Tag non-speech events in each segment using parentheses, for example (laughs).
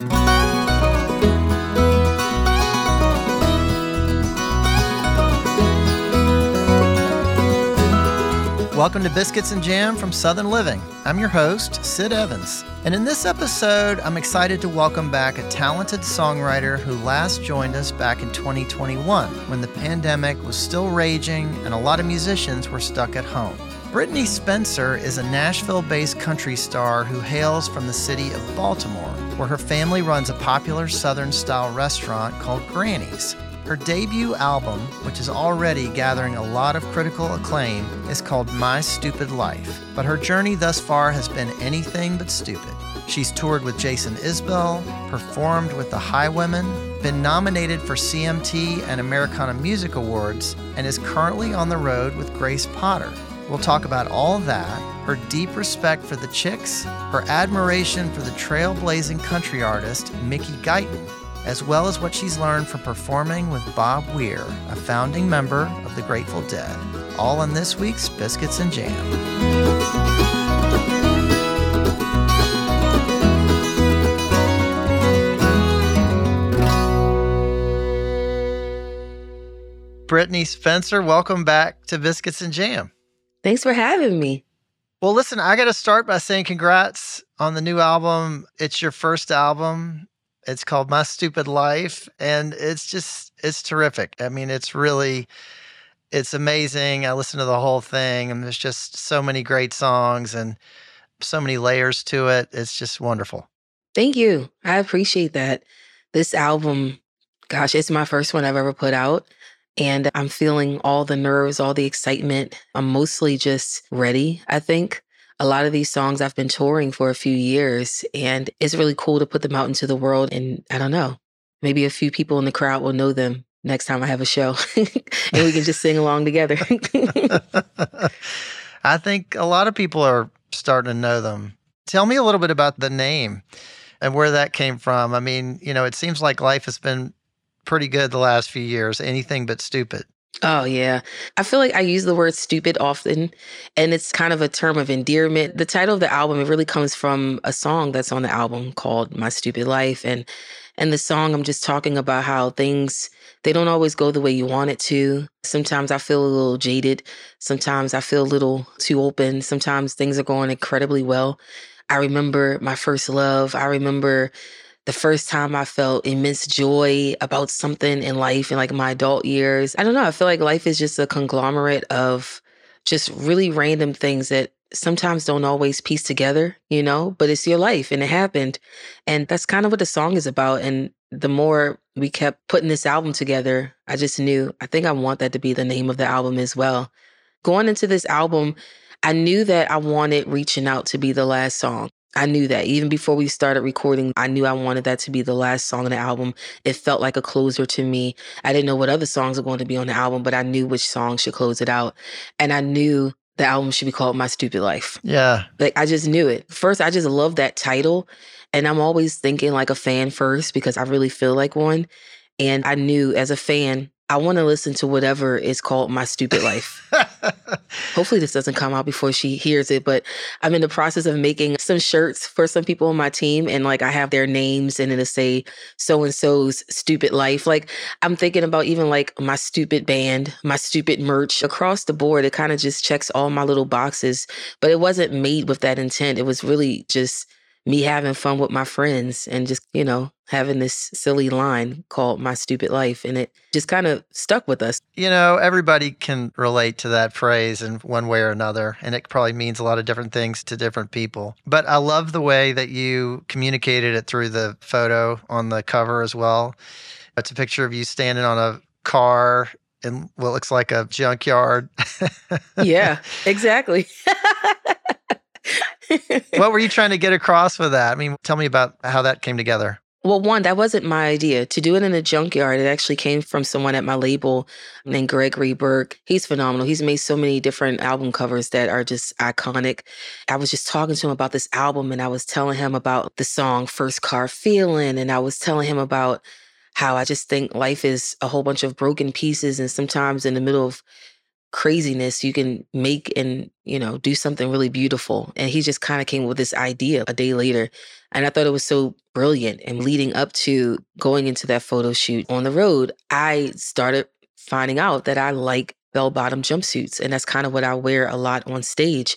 Welcome to Biscuits and Jam from Southern Living. I'm your host, Sid Evans. And in this episode, I'm excited to welcome back a talented songwriter who last joined us back in 2021 when the pandemic was still raging and a lot of musicians were stuck at home. Brittney Spencer is a Nashville based country star who hails from the city of Baltimore, where her family runs a popular Southern style restaurant called Granny's. Her debut album, which is already gathering a lot of critical acclaim, is called My Stupid Life. But her journey thus far has been anything but stupid. She's toured with Jason Isbell, performed with the Highwomen, been nominated for CMT and Americana Music Awards, and is currently on the road with Grace Potter. We'll talk about all that, her deep respect for the Chicks, her admiration for the trailblazing country artist Mickey Guyton, as well as what she's learned from performing with Bob Weir, a founding member of the Grateful Dead. All in this week's Biscuits and Jam. Brittney Spencer, welcome back to Biscuits and Jam. Thanks for having me. Well, listen, I got to start by saying congrats on the new album. It's your first album. It's called My Stupid Life and it's just it's terrific. I mean, it's really it's amazing. I listened to the whole thing and there's just so many great songs and so many layers to it. It's just wonderful. Thank you. I appreciate that. This album, gosh, it's my first one I've ever put out. And I'm feeling all the nerves, all the excitement. I'm mostly just ready, I think. A lot of these songs I've been touring for a few years, and it's really cool to put them out into the world. And I don't know, maybe a few people in the crowd will know them next time I have a show (laughs) and we can just sing along together. (laughs) I think a lot of people are starting to know them. Tell me a little bit about the name and where that came from. I mean, you know, it seems like life has been pretty good the last few years, anything but stupid. Oh, yeah. I feel like I use the word stupid often, and it's kind of a term of endearment. The title of the album, it really comes from a song that's on the album called My Stupid Life. And and the song, I'm just talking about how things they don't always go the way you want it to. Sometimes I feel a little jaded. Sometimes I feel a little too open. Sometimes things are going incredibly well. I remember my first love. I remember the first time I felt immense joy about something in life in like my adult years. I don't know. I feel like life is just a conglomerate of just really random things that sometimes don't always piece together, you know, but it's your life and it happened. And that's kind of what the song is about. And the more we kept putting this album together, I just knew, I think I want that to be the name of the album as well. Going into this album, I knew that I wanted Reaching Out to be the last song. I knew that even before we started recording, I knew I wanted that to be the last song on the album. It felt like a closer to me. I didn't know what other songs were going to be on the album, but I knew which song should close it out. And I knew the album should be called My Stupid Life. Yeah. Like I just knew it. First, I just love that title. And I'm always thinking like a fan first because I really feel like one. And I knew as a fan, I want to listen to whatever is called My Stupid Life. (laughs) Hopefully, this doesn't come out before she hears it, but I'm in the process of making some shirts for some people on my team. And like, I have their names and it'll say so and so's stupid life. Like, I'm thinking about even like my stupid band, my stupid merch across the board. It kind of just checks all my little boxes, but it wasn't made with that intent. It was really just me having fun with my friends and just, you know, having this silly line called My Stupid Life. And it just kind of stuck with us. You know, everybody can relate to that phrase in one way or another, and it probably means a lot of different things to different people. But I love the way that you communicated it through the photo on the cover as well. It's a picture of you standing on a car in what looks like a junkyard. yeah, (laughs) exactly. what were you (laughs) trying to get across with that? I mean, tell me about how that came together. Well, one, that wasn't my idea. To do it in a junkyard, it actually came from someone at my label mm. named Gregory Burke. He's phenomenal. He's made so many different album covers that are just iconic. I was just talking to him about this album and I was telling him about the song First Car Feeling. And I was telling him about how I just think life is a whole bunch of broken pieces. And sometimes in the middle of craziness you can make and you know do something really beautiful and he just kind of came with this idea a day later and i thought it was so brilliant and leading up to going into that photo shoot on the road i started finding out that i like bell bottom jumpsuits and that's kind of what i wear a lot on stage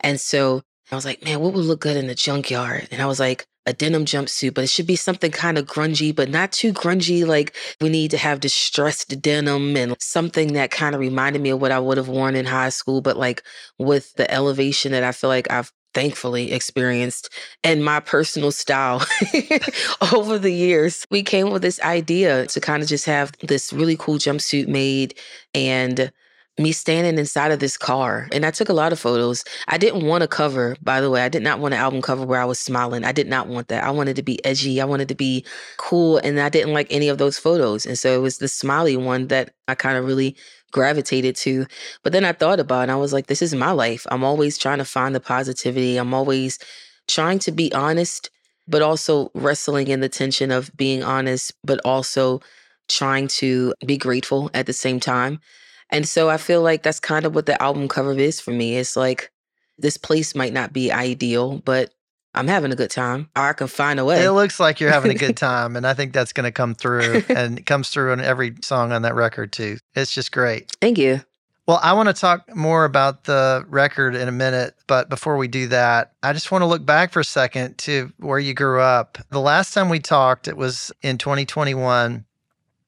and so i was like man what would look good in the junkyard? And i was like a denim jumpsuit, but it should be something kind of grungy, but not too grungy. Like we need to have distressed denim and something that kind of reminded me of what I would have worn in high school, but like with the elevation that I feel like I've thankfully experienced and my personal style (laughs) over the years. We came with this idea to kind of just have this really cool jumpsuit made and me standing inside of this car. And I took a lot of photos. I didn't want a cover, by the way. I did not want an album cover where I was smiling. I did not want that. I wanted to be edgy. I wanted to be cool. And I didn't like any of those photos. And so it was the smiley one that I kind of really gravitated to. But then I thought about it I was like, this is my life. I'm always trying to find the positivity. I'm always trying to be honest, but also wrestling in the tension of being honest, but also trying to be grateful at the same time. And so I feel like that's kind of what the album cover is for me. It's like this place might not be ideal, but I'm having a good time. Or I can find a way. It looks like you're having a good (laughs) time. And I think that's going to come through. and it comes through in every song on that record, too. It's just great. Thank you. Well, I want to talk more about the record in a minute. But before we do that, I just want to look back for a second to where you grew up. The last time we talked, it was in 2021.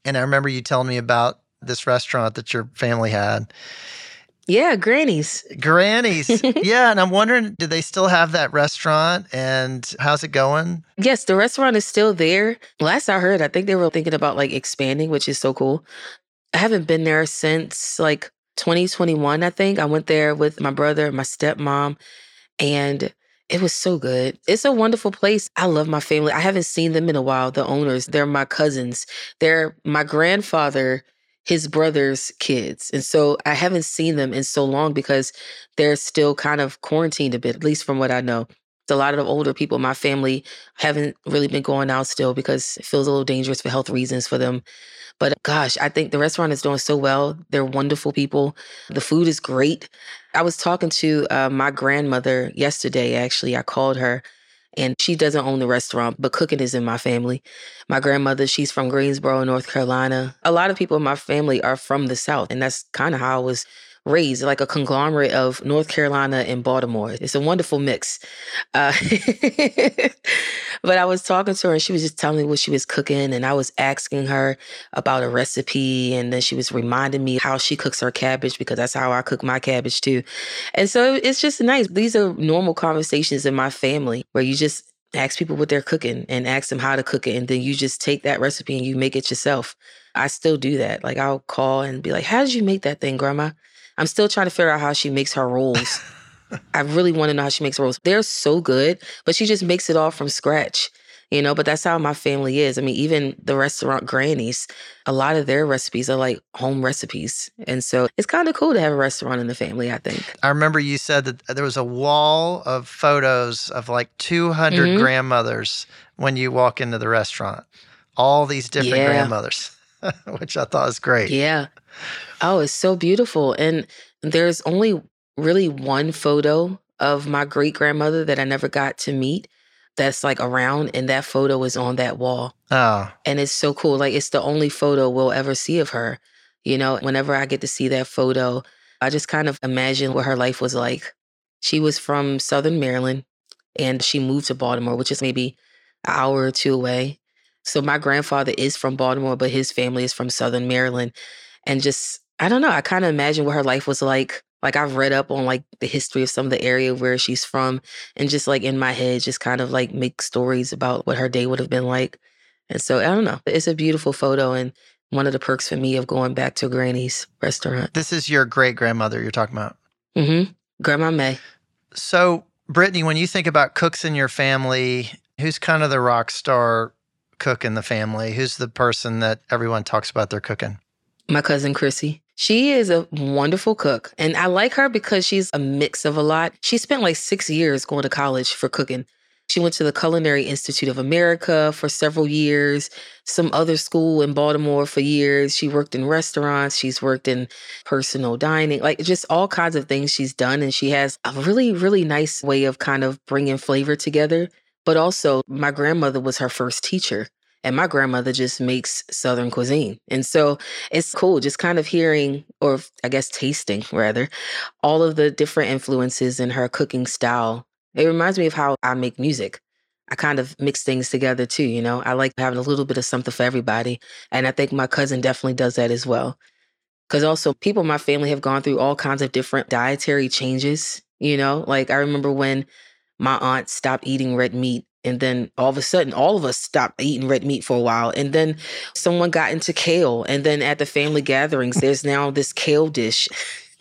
And I remember you telling me about this restaurant that your family had. Yeah, Granny's. Granny's. (laughs) yeah. And I'm wondering, do they still have that restaurant and how's it going? Yes, the restaurant is still there. Last I heard, I think they were thinking about like expanding, which is so cool. I haven't been there since like 2021, I think. I went there with my brother, my stepmom, and it was so good. It's a wonderful place. I love my family. I haven't seen them in a while, the owners. They're my cousins. They're my grandfather his brother's kids. And so I haven't seen them in so long because they're still kind of quarantined a bit, at least from what I know. A lot of the older people in my family haven't really been going out still because it feels a little dangerous for health reasons for them. But gosh, I think the restaurant is doing so well. They're wonderful people. The food is great. I was talking to uh, my grandmother yesterday, actually. I called her and she doesn't own the restaurant, but cooking is in my family. My grandmother, she's from Greensboro, North Carolina. A lot of people in my family are from the South, and that's kind of how I was raised like a conglomerate of North Carolina and Baltimore. It's a wonderful mix. Uh, (laughs) but I was talking to her and she was just telling me what she was cooking. And I was asking her about a recipe. And then she was reminding me how she cooks her cabbage because that's how I cook my cabbage too. And so it's just nice. These are normal conversations in my family where you just ask people what they're cooking and ask them how to cook it. And then you just take that recipe and you make it yourself. I still do that. Like I'll call and be like, how did you make that thing, grandma? I'm still trying to figure out how she makes her rolls. I really want to know how she makes rolls. They're so good, but she just makes it all from scratch. You know, but that's how my family is. I mean, even the restaurant Granny's, a lot of their recipes are like home recipes. And so it's kind of cool to have a restaurant in the family, I think. I remember you said that there was a wall of photos of like 200 mm-hmm. grandmothers when you walk into the restaurant. All these different yeah. grandmothers, (laughs) which I thought was great. Yeah. Oh, it's so beautiful. And there's only really one photo of my great grandmother that I never got to meet that's like around and that photo is on that wall. Oh. And it's so cool. Like it's the only photo we'll ever see of her. You know, whenever I get to see that photo, I just kind of imagine what her life was like. She was from Southern Maryland and she moved to Baltimore, which is maybe an hour or two away. So my grandfather is from Baltimore, but his family is from Southern Maryland. And just I don't know. I kind of imagine what her life was like. Like I've read up on like the history of some of the area where she's from and just like in my head just kind of like make stories about what her day would have been like. And so I don't know. It's a beautiful photo and one of the perks for me of going back to Granny's restaurant. This is your great grandmother you're talking about. Mm-hmm. Grandma May. So Brittney, when you think about cooks in your family, who's kind of the rock star cook in the family? Who's the person that everyone talks about their cooking? My cousin Chrissy. She is a wonderful cook. And I like her because she's a mix of a lot. She spent like six years going to college for cooking. She went to the Culinary Institute of America for several years, some other school in Baltimore for years. She worked in restaurants, she's worked in personal dining, like just all kinds of things she's done. And she has a really, really nice way of kind of bringing flavor together. But also, my grandmother was her first teacher. And my grandmother just makes Southern cuisine. And so it's cool just kind of hearing, or I guess tasting rather, all of the different influences in her cooking style it reminds me of how I make music. I kind of mix things together too, you know. I like having a little bit of something for everybody. And I think my cousin definitely does that as well. Because also, people in my family have gone through all kinds of different dietary changes, you know. Like, I remember when my aunt stopped eating red meat. And then all of a sudden, all of us stopped eating red meat for a while. And then someone got into kale. And then at the family gatherings, there's now this kale dish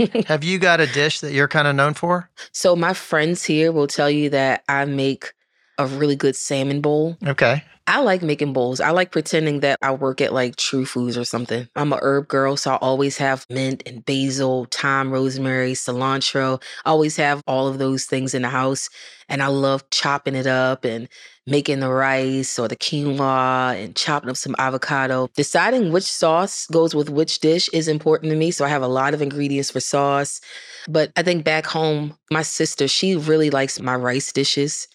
(laughs) Have you got a dish that you're kind of known for? So my friends here will tell you that I make a really good salmon bowl. Okay. I like making bowls. I like pretending that I work at like True Foods or something. I'm a herb girl, so I always have mint and basil, thyme, rosemary, cilantro. I always have all of those things in the house. And I love chopping it up and making the rice or the quinoa and chopping up some avocado. Deciding which sauce goes with which dish is important to me. So I have a lot of ingredients for sauce. But I think back home, my sister, she really likes my rice dishes.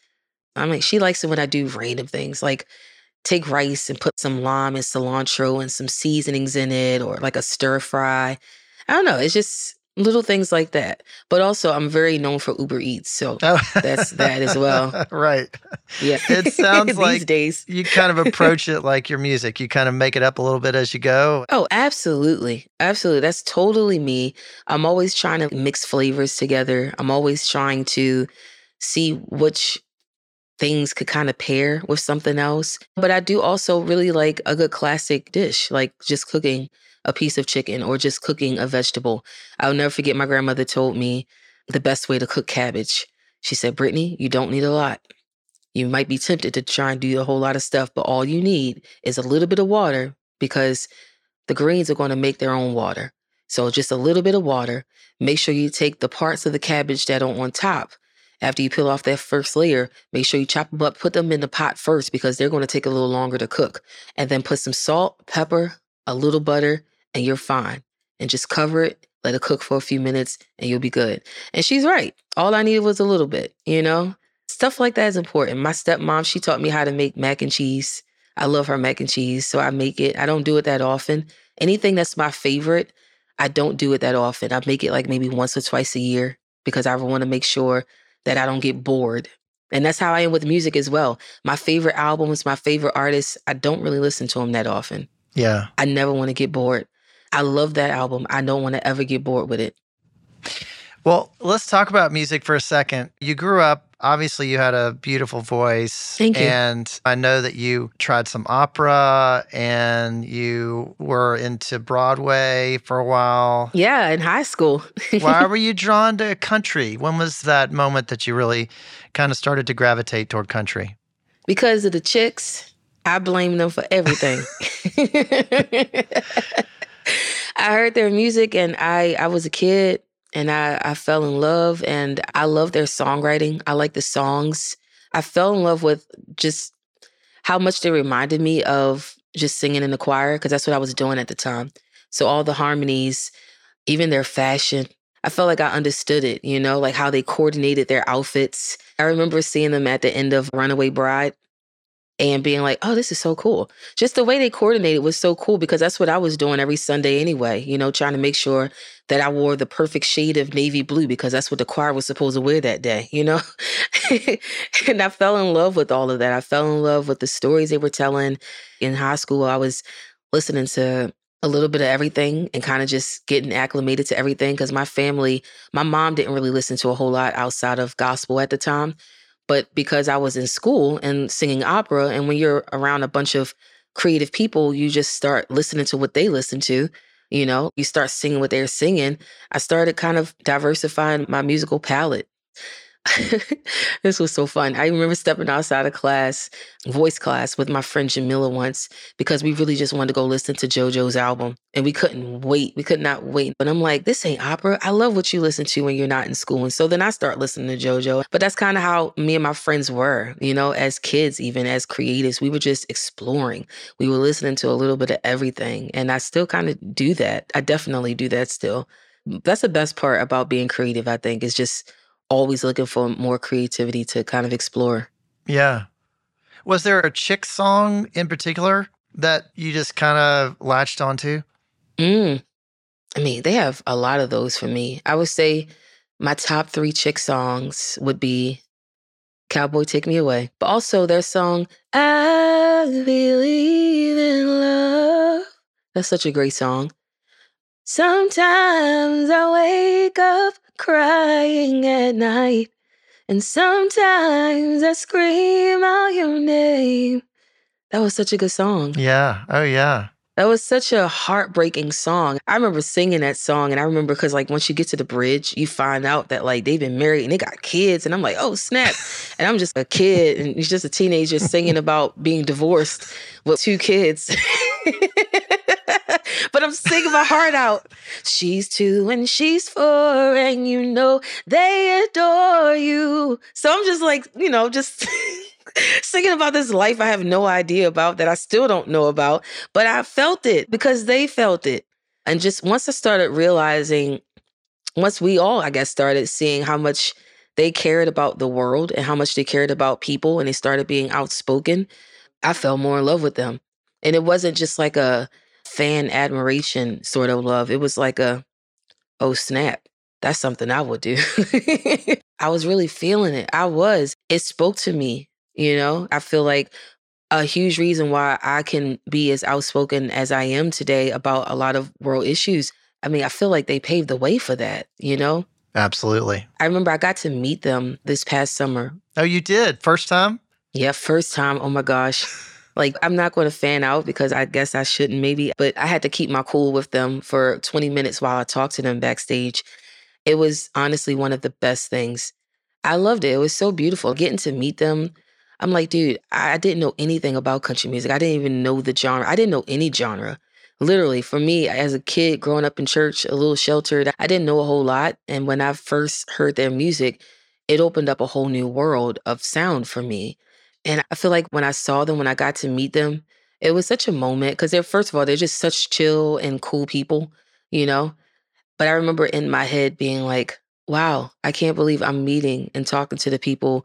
I mean, she likes it when I do random things like take rice and put some lime and cilantro and some seasonings in it or like a stir fry. I don't know. It's just little things like that. But also, I'm very known for Uber Eats, so oh. that's that as well. (laughs) right. Yeah. It (laughs) sounds These like days. you kind of approach it like your music. You kind of make it up a little bit as you go. Oh, absolutely. Absolutely. That's totally me. I'm always trying to mix flavors together. I'm always trying to see which things could kind of pair with something else. But I do also really like a good classic dish, like just cooking a piece of chicken or just cooking a vegetable. I'll never forget my grandmother told me the best way to cook cabbage. She said, Brittney, you don't need a lot. You might be tempted to try and do a whole lot of stuff, but all you need is a little bit of water because the greens are going to make their own water. So just a little bit of water. Make sure you take the parts of the cabbage that are on top after you peel off that first layer, make sure you chop them up, put them in the pot first because they're going to take a little longer to cook. And then put some salt, pepper, a little butter, and you're fine. And just cover it, let it cook for a few minutes, and you'll be good. And she's right. All I needed was a little bit, you know? Stuff like that is important. My stepmom, she taught me how to make mac and cheese. I love her mac and cheese, so I make it. I don't do it that often. Anything that's my favorite, I don't do it that often. I make it like maybe once or twice a year because I want to make sure that I don't get bored. And that's how I am with music as well. My favorite albums, my favorite artists, I don't really listen to them that often. Yeah. I never want to get bored. I love that album. I don't want to ever get bored with it. Well, let's talk about music for a second. You grew up, obviously, you had a beautiful voice. Thank you. And I know that you tried some opera and you were into Broadway for a while. Yeah, in high school. (laughs) Why were you drawn to country? When was that moment that you really kind of started to gravitate toward country? Because of the chicks. I blame them for everything. (laughs) (laughs) I heard their music and I I was a kid and I, I fell in love and I love their songwriting. I like the songs. I fell in love with just how much they reminded me of just singing in the choir because that's what I was doing at the time. So all the harmonies, even their fashion, I felt like I understood it, you know, like how they coordinated their outfits. I remember seeing them at the end of Runaway Bride and being like, oh, this is so cool. Just the way they coordinated was so cool because that's what I was doing every Sunday anyway, you know, trying to make sure that I wore the perfect shade of navy blue because that's what the choir was supposed to wear that day, you know? (laughs) and I fell in love with all of that. I fell in love with the stories they were telling. In high school, I was listening to a little bit of everything and kind of just getting acclimated to everything because my family, my mom didn't really listen to a whole lot outside of gospel at the time. But because I was in school and singing opera, and when you're around a bunch of creative people, you just start listening to what they listen to. You know, you start singing what they're singing. I started kind of diversifying my musical palette. (laughs) this was so fun. I remember stepping outside of class, voice class, with my friend Jamila once because we really just wanted to go listen to JoJo's album and we couldn't wait. We could not wait. But I'm like, this ain't opera. I love what you listen to when you're not in school. And so then I start listening to JoJo. But that's kind of how me and my friends were, you know, as kids, even as creatives. We were just exploring. We were listening to a little bit of everything. And I still kind of do that. I definitely do that still. That's the best part about being creative, I think, is just always looking for more creativity to kind of explore. Yeah. Was there a chick song in particular that you just kind of latched onto? Mm. I mean, they have a lot of those for me. I would say my top three chick songs would be Cowboy Take Me Away, but also their song, I Believe in Love. That's such a great song. Sometimes I wake up crying at night, and sometimes I scream out your name. That was such a good song. Yeah. Oh, yeah. That was such a heartbreaking song. I remember singing that song, and I remember because, like, once you get to the bridge, you find out that, like, they've been married and they got kids. And I'm like, oh, snap. (laughs) and I'm just a kid, and he's just a teenager singing about being divorced with two kids. (laughs) but I'm singing my heart out. She's two and she's four, and you know they adore you. So I'm just like, you know, just (laughs) singing about this life I have no idea about that I still don't know about, but I felt it because they felt it. And just once I started realizing, once we all, I guess, started seeing how much they cared about the world and how much they cared about people and they started being outspoken, I fell more in love with them. And it wasn't just like a fan admiration sort of love. It was like a, oh snap, that's something I would do. (laughs) I was really feeling it. I was. It spoke to me, you know? I feel like a huge reason why I can be as outspoken as I am today about a lot of world issues. I mean, I feel like they paved the way for that, you know? Absolutely. I remember I got to meet them this past summer. Oh, you did? First time? Yeah, first time. Oh my gosh. Like, I'm not going to fan out because I guess I shouldn't, maybe, but I had to keep my cool with them for 20 minutes while I talked to them backstage. It was honestly one of the best things. I loved it. It was so beautiful getting to meet them. I'm like, dude, I didn't know anything about country music. I didn't even know the genre. I didn't know any genre. Literally, for me, as a kid growing up in church, a little sheltered, I didn't know a whole lot. And when I first heard their music, it opened up a whole new world of sound for me. And I feel like when I saw them, when I got to meet them, it was such a moment because they're, first of all, they're just such chill and cool people, you know? But I remember in my head being like, wow, I can't believe I'm meeting and talking to the people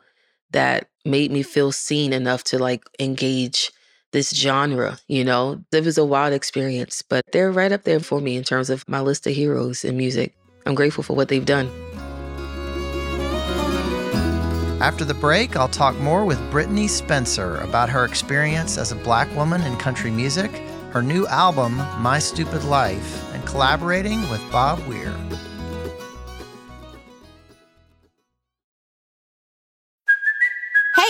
that made me feel seen enough to like engage this genre, you know? It was a wild experience, but they're right up there for me in terms of my list of heroes in music. I'm grateful for what they've done. After the break, I'll talk more with Brittney Spencer about her experience as a black woman in country music, her new album, My Stupid Life, and collaborating with Bob Weir.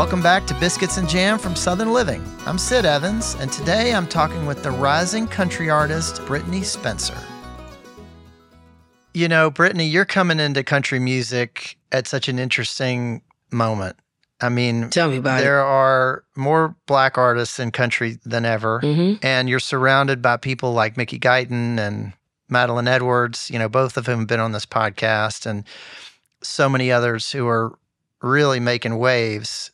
Welcome back to Biscuits and Jam from Southern Living. I'm Sid Evans, and today I'm talking with the rising country artist Brittney Spencer. You know, Brittney, you're coming into country music at such an interesting moment. I mean, Tell me about there are more black artists in country than ever, Mhm. and you're surrounded by people like Mickey Guyton and Madeline Edwards. You know, both of whom have been on this podcast, and so many others who are really making waves.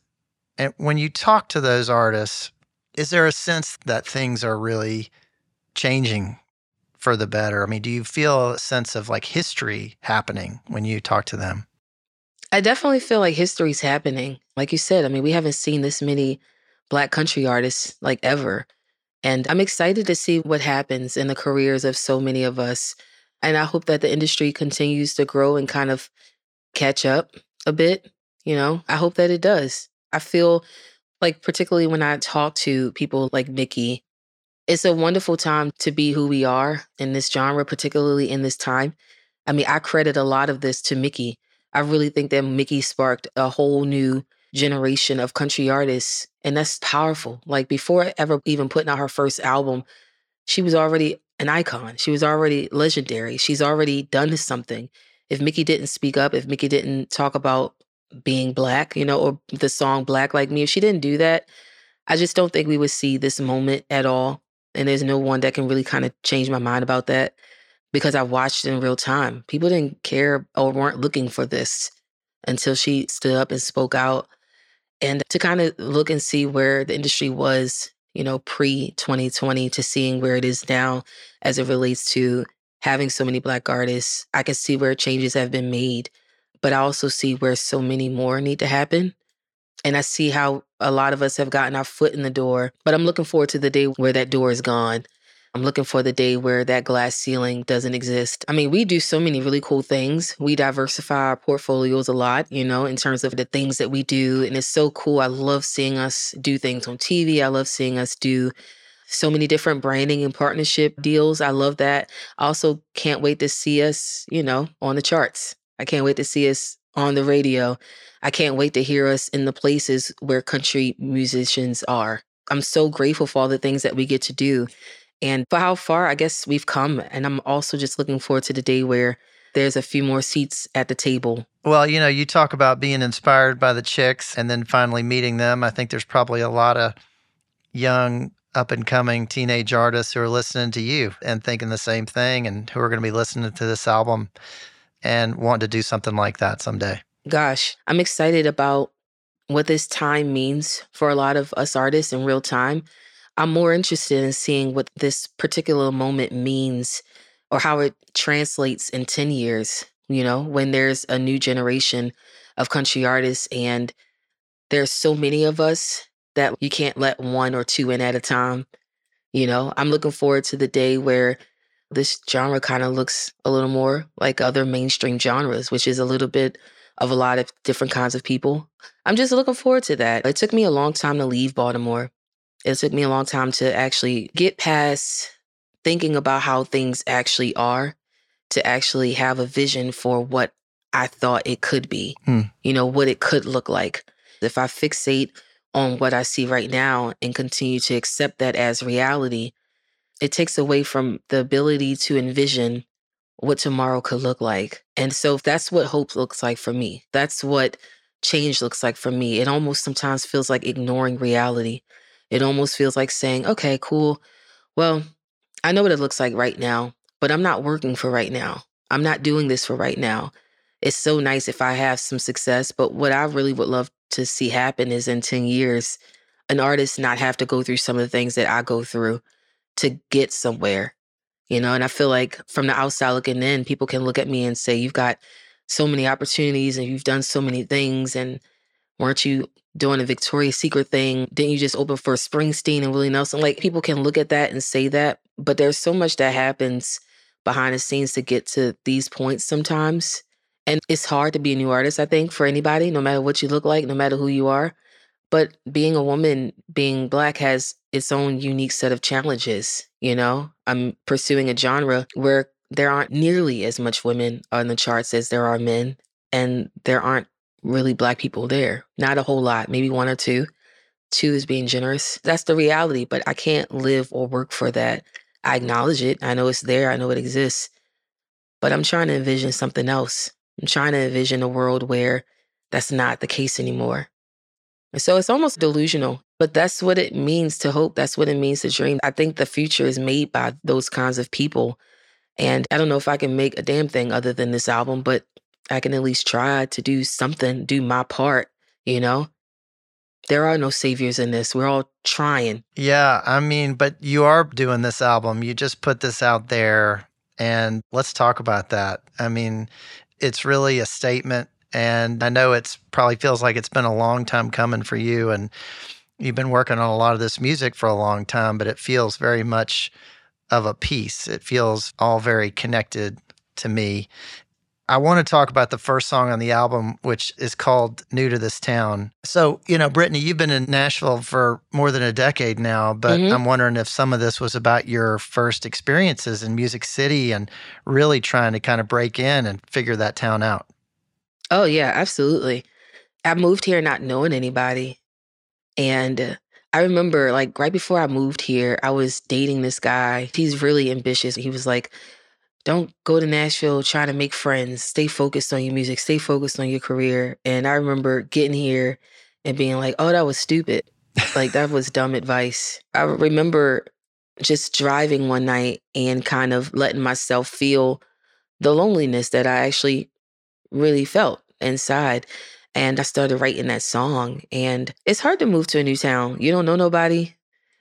And when you talk to those artists, is there a sense that things are really changing for the better? I mean, do you feel a sense of like history happening when you talk to them? I definitely feel like history's happening. Like you said, I mean, we haven't seen this many black country artists like ever. And I'm excited to see what happens in the careers of so many of us. And I hope that the industry continues to grow and kind of catch up a bit. You know, I hope that it does. I feel like, particularly when I talk to people like Mickey, it's a wonderful time to be who we are in this genre, particularly in this time. I mean, I credit a lot of this to Mickey. I really think that Mickey sparked a whole new generation of country artists, and that's powerful. Like before ever even putting out her first album, she was already an icon. She was already legendary. She's already done something. If Mickey didn't speak up, if Mickey didn't talk about being black, you know, or the song Black Like Me, if she didn't do that, I just don't think we would see this moment at all. And there's no one that can really kind of change my mind about that because I watched in real time. People didn't care or weren't looking for this until she stood up and spoke out. And to kind of look and see where the industry was, you know, pre 2020 to seeing where it is now as it relates to having so many Black artists, I can see where changes have been made, but I also see where so many more need to happen. And I see how a lot of us have gotten our foot in the door, but I'm looking forward to the day where that door is gone. I'm looking for the day where that glass ceiling doesn't exist. I mean, we do so many really cool things. We diversify our portfolios a lot, you know, in terms of the things that we do. And it's so cool. I love seeing us do things on TV. I love seeing us do so many different branding and partnership deals. I love that. I also can't wait to see us, you know, on the charts. I can't wait to see us on the radio. I can't wait to hear us in the places where country musicians are. I'm so grateful for all the things that we get to do and for how far I guess we've come. And I'm also just looking forward to the day where there's a few more seats at the table. Well, you know, you talk about being inspired by the chicks and then finally meeting them. I think there's probably a lot of young up and coming teenage artists who are listening to you and thinking the same thing and who are going to be listening to this album and want to do something like that someday gosh, I'm excited about what this time means for a lot of us artists in real time. I'm more interested in seeing what this particular moment means or how it translates in 10 years, you know, when there's a new generation of country artists and there's so many of us that you can't let one or two in at a time. You know, I'm looking forward to the day where this genre kind of looks a little more like other mainstream genres, which is a little bit of a lot of different kinds of people. I'm just looking forward to that. It took me a long time to leave Baltimore. It took me a long time to actually get past thinking about how things actually are to actually have a vision for what I thought it could be, hmm. you know, what it could look like. If I fixate on what I see right now and continue to accept that as reality, it takes away from the ability to envision what tomorrow could look like. And so that's what hope looks like for me. That's what change looks like for me. It almost sometimes feels like ignoring reality. It almost feels like saying, okay, cool. Well, I know what it looks like right now, but I'm not working for right now. I'm not doing this for right now. It's so nice if I have some success, but what I really would love to see happen is in 10 years, an artist not have to go through some of the things that I go through to get somewhere you know, and I feel like from the outside looking in, people can look at me and say, You've got so many opportunities and you've done so many things. And weren't you doing a Victoria's Secret thing? Didn't you just open for Springsteen and Willie Nelson? Like people can look at that and say that, but there's so much that happens behind the scenes to get to these points sometimes. And it's hard to be a new artist, I think, for anybody, no matter what you look like, no matter who you are. But being a woman, being black has its own unique set of challenges. You know, I'm pursuing a genre where there aren't nearly as much women on the charts as there are men, and there aren't really black people there. Not a whole lot, maybe one or two. Two is being generous. That's the reality, but I can't live or work for that. I acknowledge it. I know it's there. I know it exists. But I'm trying to envision something else. I'm trying to envision a world where that's not the case anymore. So it's almost delusional, but that's what it means to hope. That's what it means to dream. I think the future is made by those kinds of people. And I don't know if I can make a damn thing other than this album, but I can at least try to do something, do my part, you know? There are no saviors in this. We're all trying. Yeah, I mean, but you are doing this album. You just put this out there, and let's talk about that. I mean, it's really a statement, and I know it's probably feels like it's been a long time coming for you, and you've been working on a lot of this music for a long time, but it feels very much of a piece. It feels all very connected to me. I want to talk about the first song on the album, which is called New to This Town. So, you know, Brittney, you've been in Nashville for more than a decade now, but Mhm. I'm wondering if some of this was about your first experiences in Music City and really trying to kind of break in and figure that town out. Oh, yeah, absolutely. I moved here not knowing anybody. And I remember, like, right before I moved here, I was dating this guy. He's really ambitious. He was like, don't go to Nashville trying to make friends. Stay focused on your music, stay focused on your career. And I remember getting here and being like, oh, that was stupid. Like, that was dumb advice. I remember just driving one night and kind of letting myself feel the loneliness that I actually really felt inside. And I started writing that song. And it's hard to move to a new town. You don't know nobody.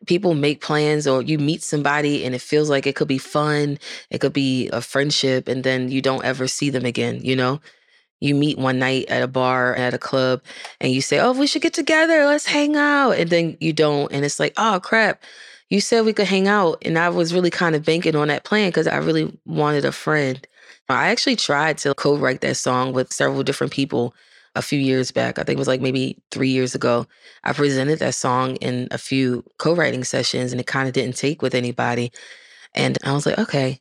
People make plans or you meet somebody and it feels like it could be fun. It could be a friendship. And then you don't ever see them again, you know? You meet one night at a bar, at a club, and you say, Oh, we should get together. Let's hang out. And then you don't. And it's like, Oh, crap. You said we could hang out. And I was really kind of banking on that plan because I really wanted a friend. I actually tried to co write that song with several different people a few years back. I think it was like maybe three years ago. I presented that song in a few co writing sessions and it kind of didn't take with anybody. And I was like, okay,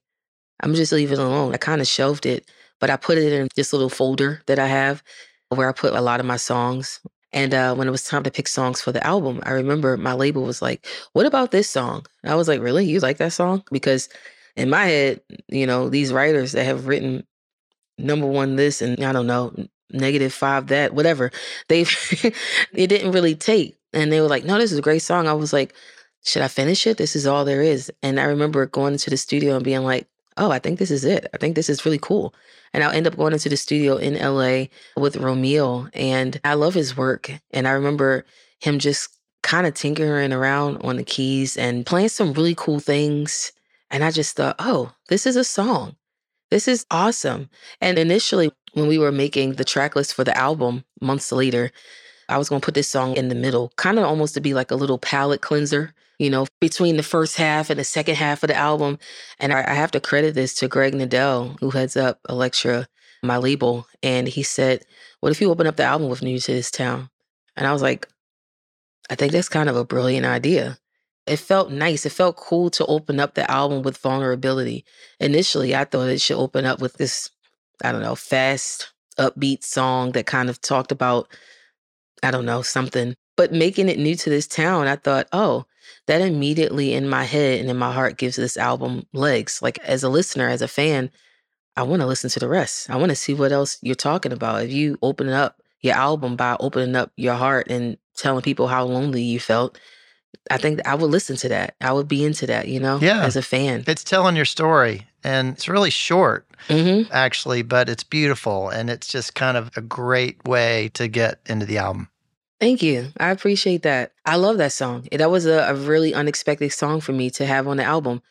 I'm just leaving it alone. I kind of shelved it, but I put it in this little folder that I have where I put a lot of my songs. And uh, when it was time to pick songs for the album, I remember my label was like, What about this song? And I was like, Really? You like that song? Because in my head, you know, these writers that have written number one this and I don't know, negative five that, whatever, they've, (laughs) it didn't really take. And they were like, No, this is a great song. I was like, Should I finish it? This is all there is. And I remember going into the studio and being like, Oh, I think this is it. I think this is really cool. And I'll end up going into the studio in LA with Romeo. And I love his work. And I remember him just kind of tinkering around on the keys and playing some really cool things. And I just thought, oh, this is a song. This is awesome. And initially, when we were making the track list for the album months later, I was going to put this song in the middle, kind of almost to be like a little palate cleanser, you know, between the first half and the second half of the album. And I, I have to credit this to Gregg Nadel, who heads up Elektra, my label. And he said, What if you open up the album with New to This Town? And I was like, I think that's kind of a brilliant idea. It felt nice. It felt cool to open up the album with vulnerability. Initially, I thought it should open up with this, I don't know, fast, upbeat song that kind of talked about, I don't know, something. But making it new to this town, I thought, oh, that immediately in my head and in my heart gives this album legs. Like as a listener, as a fan, I want to listen to the rest. I want to see what else you're talking about. If you open up your album by opening up your heart and telling people how lonely you felt, I think I would listen to that. I would be into that, you know, Yeah. as a fan. It's telling your story, and it's really short, hmm actually, but it's beautiful, and it's just kind of a great way to get into the album. Thank you. I appreciate that. I love that song. That was a, a really unexpected song for me to have on the album.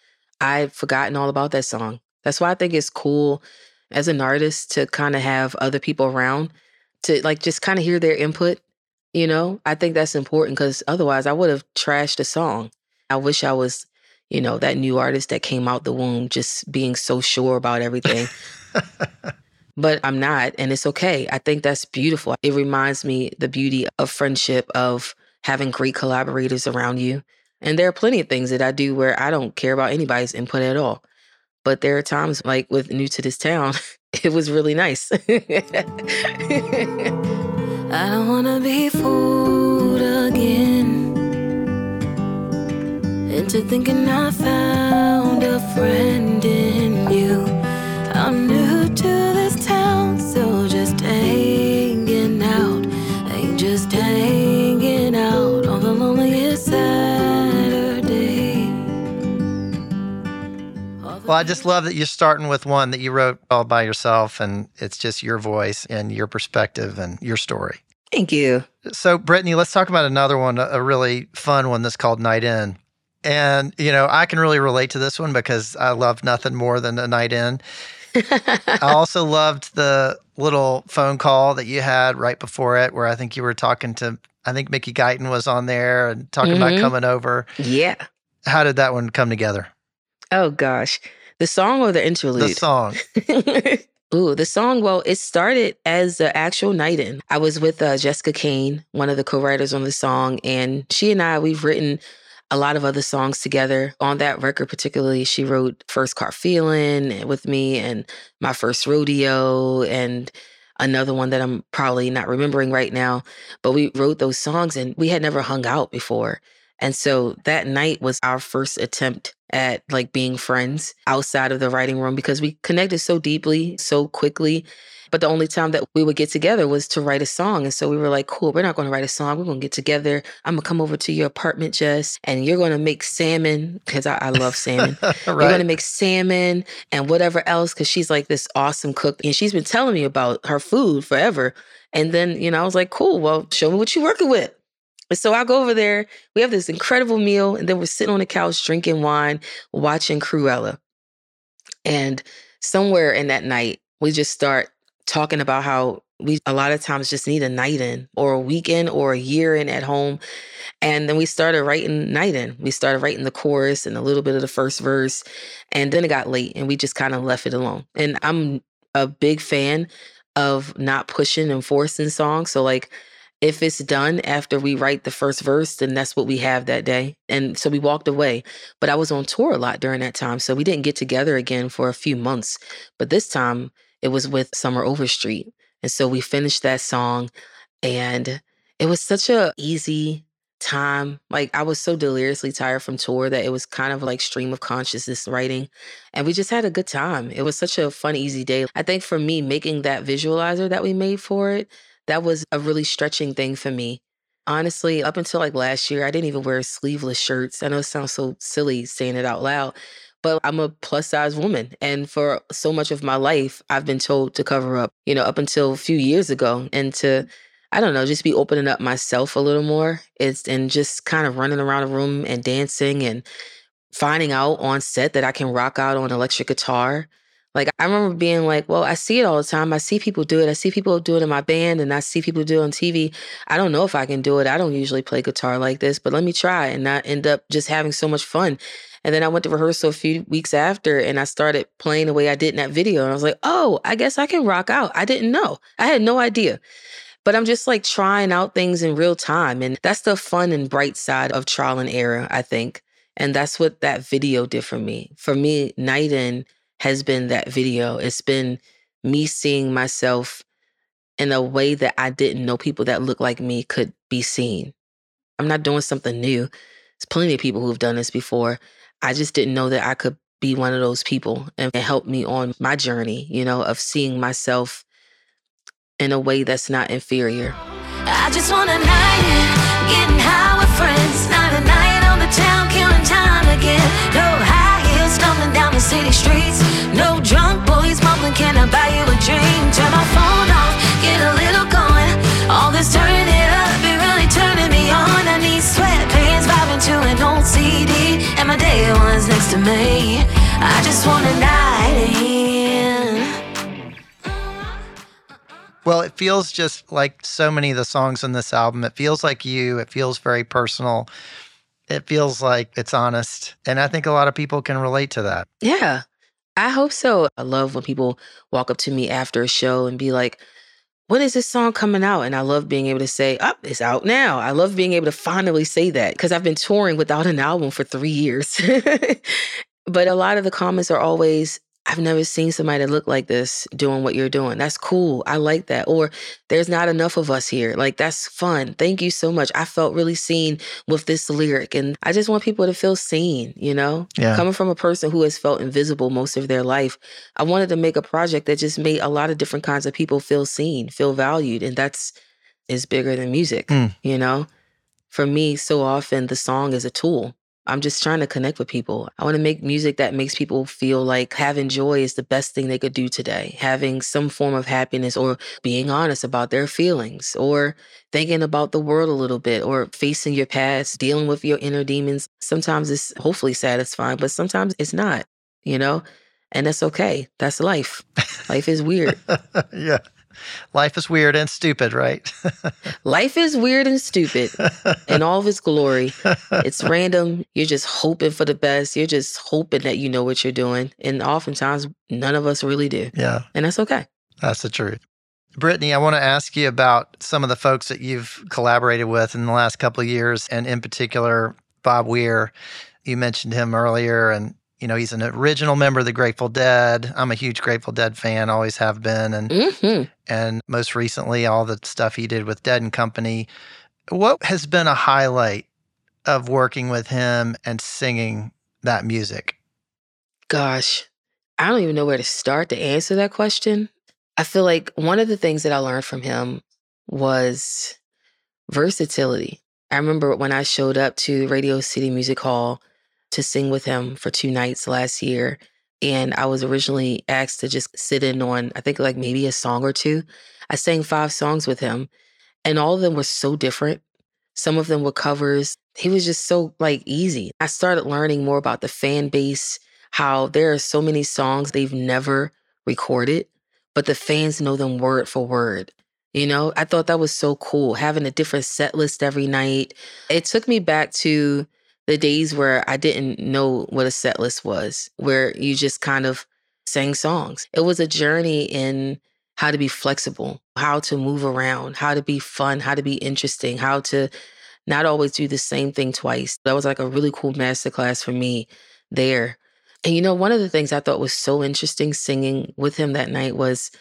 I'd forgotten all about that song. That's why I think it's cool as an artist to kind of have other people around to like just kind of hear their input. You know, I think that's important because otherwise I would have trashed the song. I wish I was, you know, that new artist that came out the womb just being so sure about everything. (laughs) but I'm not, and it's okay. I think that's beautiful. It reminds me the beauty of friendship, of having great collaborators around you. And there are plenty of things that I do where I don't care about anybody's input at all. But there are times, like with New to This Town, (laughs) it was really nice. (laughs) I don't wanna be fooled again. Into thinking I found a friend Well, I just love that you're starting with one that you wrote all by yourself, and it's just your voice and your perspective and your story. Thank you. So, Brittney, let's talk about another one, a really fun one that's called Night In. And, you know, I can really relate to this one because I love nothing more than a night in. (laughs) I also loved the little phone call that you had right before it, where I think you were talking to, I think Mickey Guyton was on there and talking about Mhm. coming over. Yeah. How did that one come together? Oh gosh. The song or the interlude? The song. (laughs) Ooh, the song, well, it started as the actual night in. I was with uh, Jessica Kane, one of the co writers on the song, and she and I, we've written a lot of other songs together. On that record, particularly, she wrote First Car Feeling with me and My First Rodeo and another one that I'm probably not remembering right now. But we wrote those songs and we had never hung out before. And so that night was our first attempt at like being friends outside of the writing room because we connected so deeply, so quickly. But the only time that we would get together was to write a song. And so we were like, cool, we're not going to write a song. We're going to get together. I'm going to come over to your apartment, Jess, and you're going to make salmon because I, I love salmon. (laughs) You're going to make salmon and whatever else because she's like this awesome cook. And she's been telling me about her food forever. And then, you know, I was like, cool, well, show me what you're working with. So I go over there. We have this incredible meal, and then we're sitting on the couch drinking wine, watching Cruella. And somewhere in that night, we just start talking about how we a lot of times just need a night in or a weekend or a year in at home. And then we started writing night in. We started writing the chorus and a little bit of the first verse. And then it got late and we just kind of left it alone. And I'm a big fan of not pushing and forcing songs. So like if it's done after we write the first verse, then that's what we have that day. And so we walked away. But I was on tour a lot during that time. So we didn't get together again for a few months. But this time it was with Summer Overstreet. And so we finished that song and it was such a easy time. Like I was so deliriously tired from tour that it was kind of like stream of consciousness writing. And we just had a good time. It was such a fun, easy day. I think for me, making that visualizer that we made for it, that was a really stretching thing for me. Honestly, up until like last year, I didn't even wear sleeveless shirts. I know it sounds so silly saying it out loud, but I'm a plus size woman. And for so much of my life, I've been told to cover up, you know, up until a few years ago and to, I don't know, just be opening up myself a little more. It's and just kind of running around the room and dancing and finding out on set that I can rock out on electric guitar. Like I remember being like, well, I see it all the time. I see people do it. I see people do it in my band and I see people do it on TV. I don't know if I can do it. I don't usually play guitar like this, but let me try. And I end up just having so much fun. And then I went to rehearsal a few weeks after and I started playing the way I did in that video. And I was like, oh, I guess I can rock out. I didn't know. I had no idea. But I'm just like trying out things in real time. And that's the fun and bright side of trial and error, I think. And that's what that video did for me. For me, Night In has been that video. It's been me seeing myself in a way that I didn't know people that look like me could be seen. I'm not doing something new. There's plenty of people who've done this before. I just didn't know that I could be one of those people and it helped me on my journey, you know, of seeing myself in a way that's not inferior. I just want a night in, getting high with friends. Night and night on the town, killing time again. No city streets. No drunk boys mumbling, can I buy you a drink? Turn my phone off, get a little going. All this turning it up, it really turning me on. I need sweatpants, vibing to an old CD, and my day one's next to me. I just want a night in. Well, it feels just like so many of the songs on this album. It feels like you. It feels very personal. It feels like it's honest. And I think a lot of people can relate to that. Yeah, I hope so. I love when people walk up to me after a show and be like, when is this song coming out? And I love being able to say, up, oh, it's out now. I love being able to finally say that because I've been touring without an album for three years. (laughs) but a lot of the comments are always, I've never seen somebody that look like this doing what you're doing. That's cool. I like that. Or there's not enough of us here. Like that's fun. Thank you so much. I felt really seen with this lyric. And I just want people to feel seen, you know? Yeah. Coming from a person who has felt invisible most of their life, I wanted to make a project that just made a lot of different kinds of people feel seen, feel valued. And that's is bigger than music, Mm. you know? For me, so often the song is a tool. I'm just trying to connect with people. I want to make music that makes people feel like having joy is the best thing they could do today. Having some form of happiness or being honest about their feelings or thinking about the world a little bit or facing your past, dealing with your inner demons. Sometimes it's hopefully satisfying, but sometimes it's not, you know? And that's okay. That's life. Life is weird. (laughs) yeah. Life is weird and stupid, right? (laughs) Life is weird and stupid in all of its glory. It's (laughs) random. You're just hoping for the best. You're just hoping that you know what you're doing. And oftentimes, none of us really do. yeah, And that's okay. that's the truth. Brittney, I want to ask you about some of the folks that you've collaborated with in the last couple of years, and in particular, Bob Weir. You mentioned him earlier, and you know he's an original member of the Grateful Dead. I'm a huge Grateful Dead fan, always have been, and hmm and most recently all the stuff he did with Dead and Company. What has been a highlight of working with him and singing that music? Gosh, I don't even know where to start to answer that question. I feel like one of the things that I learned from him was versatility. I remember when I showed up to Radio City Music Hall to sing with him for two nights last year. And I was originally asked to just sit in on, I think, like maybe a song or two. I sang five songs with him, and all of them were so different. Some of them were covers. He was just so like easy. I started learning more about the fan base, how there are so many songs they've never recorded, but the mm-hmm. fans know them word for word. You know, I thought that was so cool having a different set list every night. It took me back to the days where I didn't know what a set list was, where you just kind of sang songs. It was a journey in how to be flexible, how to move around, how to be fun, how to be interesting, how to not always do the same thing twice. That was like a really cool masterclass for me there. And you know, one of the things I thought was so interesting singing with him that night was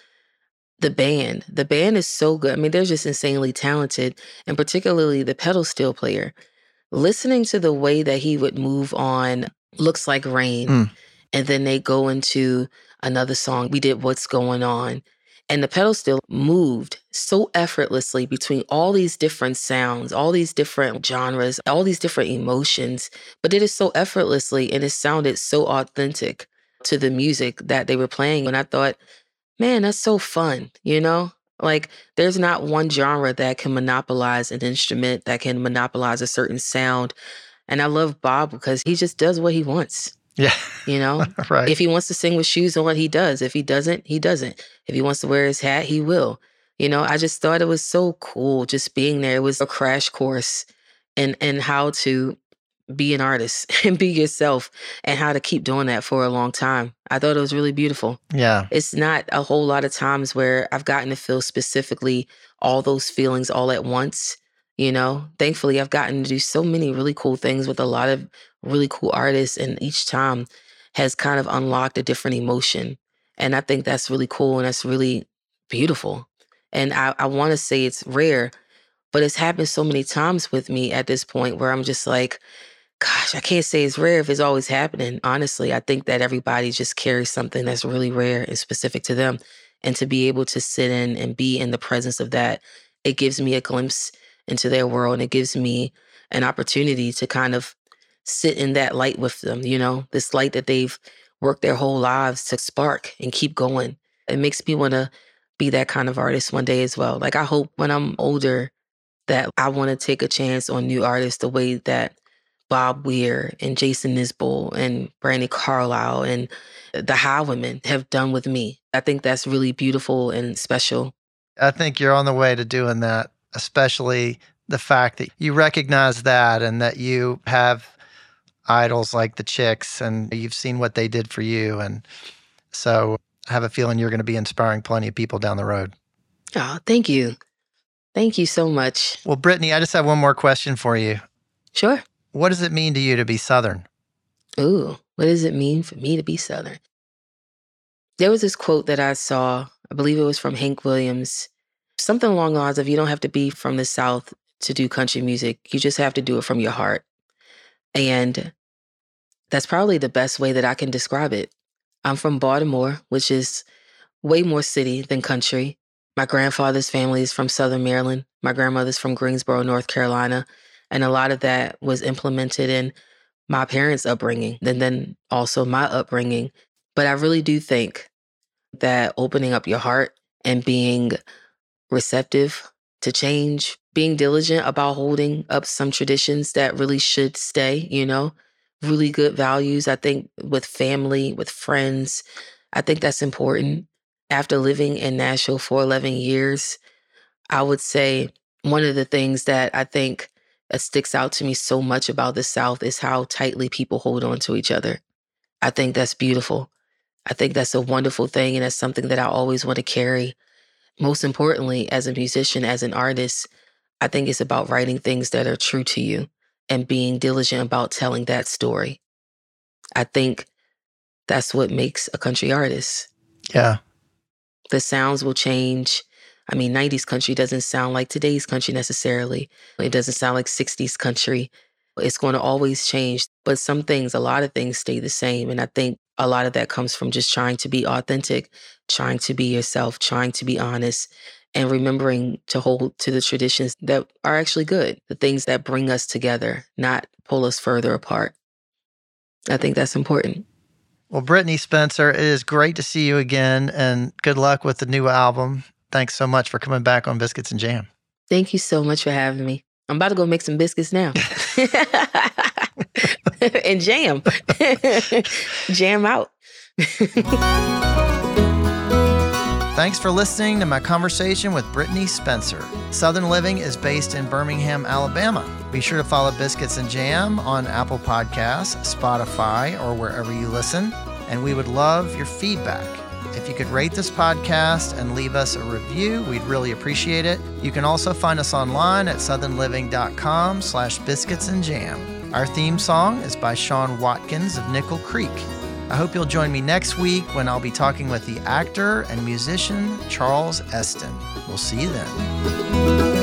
the band. The band is so good. I mean, they're just insanely talented, and particularly the pedal steel player. Listening to the way that he would move on Looks Like Rain, Mm. and then they go into another song. We did What's Going On. And the pedal steel moved so effortlessly between all these different sounds, all these different genres, all these different emotions, but did it so effortlessly and it sounded so authentic to the music that they were playing. And I thought, man, that's so fun, you know? Like, there's not one genre that can monopolize an instrument, that can monopolize a certain sound. And I love Bob because he just does what he wants, Yeah, you know? (laughs) right. If he wants to sing with shoes on, what he does. If he doesn't, he doesn't. If he wants to wear his hat, he will. You know, I just thought it was so cool just being there. It was a crash course in in how to be an artist (laughs) and be yourself and how to keep doing that for a long time. I thought it was really beautiful. yeah, It's not a whole lot of times where I've gotten to feel specifically all those feelings all at once. You know, thankfully, I've gotten to do so many really cool things with a lot of really cool artists, and each time has kind of unlocked a different emotion. And I think that's really cool and that's really beautiful. And I, I want to say it's rare, but it's happened so many times with me at this point where I'm just like, gosh, I can't say it's rare if it's always happening. Honestly, I think that everybody just carries something that's really rare and specific to them. And to be able to sit in and be in the presence of that, it gives me a glimpse into their world and it gives me an opportunity to kind of sit in that light with them, you know, this light that they've worked their whole lives to spark and keep going. It makes me want to be that kind of artist one day as well. Like, I hope when I'm older that I want to take a chance on new artists the way that Bob Weir and Jason Isbell and Brandi Carlile and the Highwomen have done with me. I think that's really beautiful and special. I think you're on the way to doing that, especially the fact that you recognize that and that you have idols like the Chicks and you've seen what they did for you. And so I have a feeling you're going to be inspiring plenty of people down the road. Oh, thank you. Thank you so much. Well, Brittney, I just have one more question for you. Sure. What does it mean to you to be Southern? Ooh, what does it mean for me to be Southern? There was this quote that I saw, I believe it was from Hank Williams, something along the lines of you don't have to be from the South to do country music. You just have to do it from your heart. And that's probably the best way that I can describe it. I'm from Baltimore, which is way more city than country. My grandfather's family is from Southern Maryland. My grandmother's from Greensboro, North Carolina. And a lot of that was implemented in my parents' upbringing and then also my upbringing. But I really do think that opening up your heart and being receptive to change, being diligent about holding up some traditions that really should stay, you know, really good values. I think with family, with friends, I think that's important. After living in Nashville for 11 years, I would say one of the things that I think that sticks out to me so much about the South is how tightly people hold on to each other. I think that's beautiful. I think that's a wonderful thing. And that's something that I always want to carry. Most importantly, as a musician, as an artist, I think it's about writing things that are true to you and being diligent about telling that story. I think that's what makes a country artist. Yeah. The sounds will change. I mean, 90s country doesn't sound like today's country necessarily. It doesn't sound like 60s country. It's going to always change. But some things, a lot of things stay the same. And I think a lot of that comes from just trying to be authentic, trying to be yourself, trying to be honest, and remembering to hold to the traditions that are actually good, the things that bring us together, not pull us further apart. I think that's important. Well, Brittney Spencer, it is great to see you again and good luck with the new album. Thanks so much for coming back on Biscuits and Jam. Thank you so much for having me. I'm about to go make some biscuits now. (laughs) (laughs) and jam. (laughs) jam out. Thanks for listening to my conversation with Brittney Spencer. Southern Living is based in Birmingham, Alabama. Be sure to follow Biscuits and Jam on Apple Podcasts, Spotify, or wherever you listen. And we would love your feedback. If you could rate this podcast and leave us a review, we'd really appreciate it. You can also find us online at southernliving.com slash biscuits and jam. Our theme song is by Sean Watkins of Nickel Creek. I hope you'll join me next week when I'll be talking with the actor and musician Charles Esten. We'll see you then.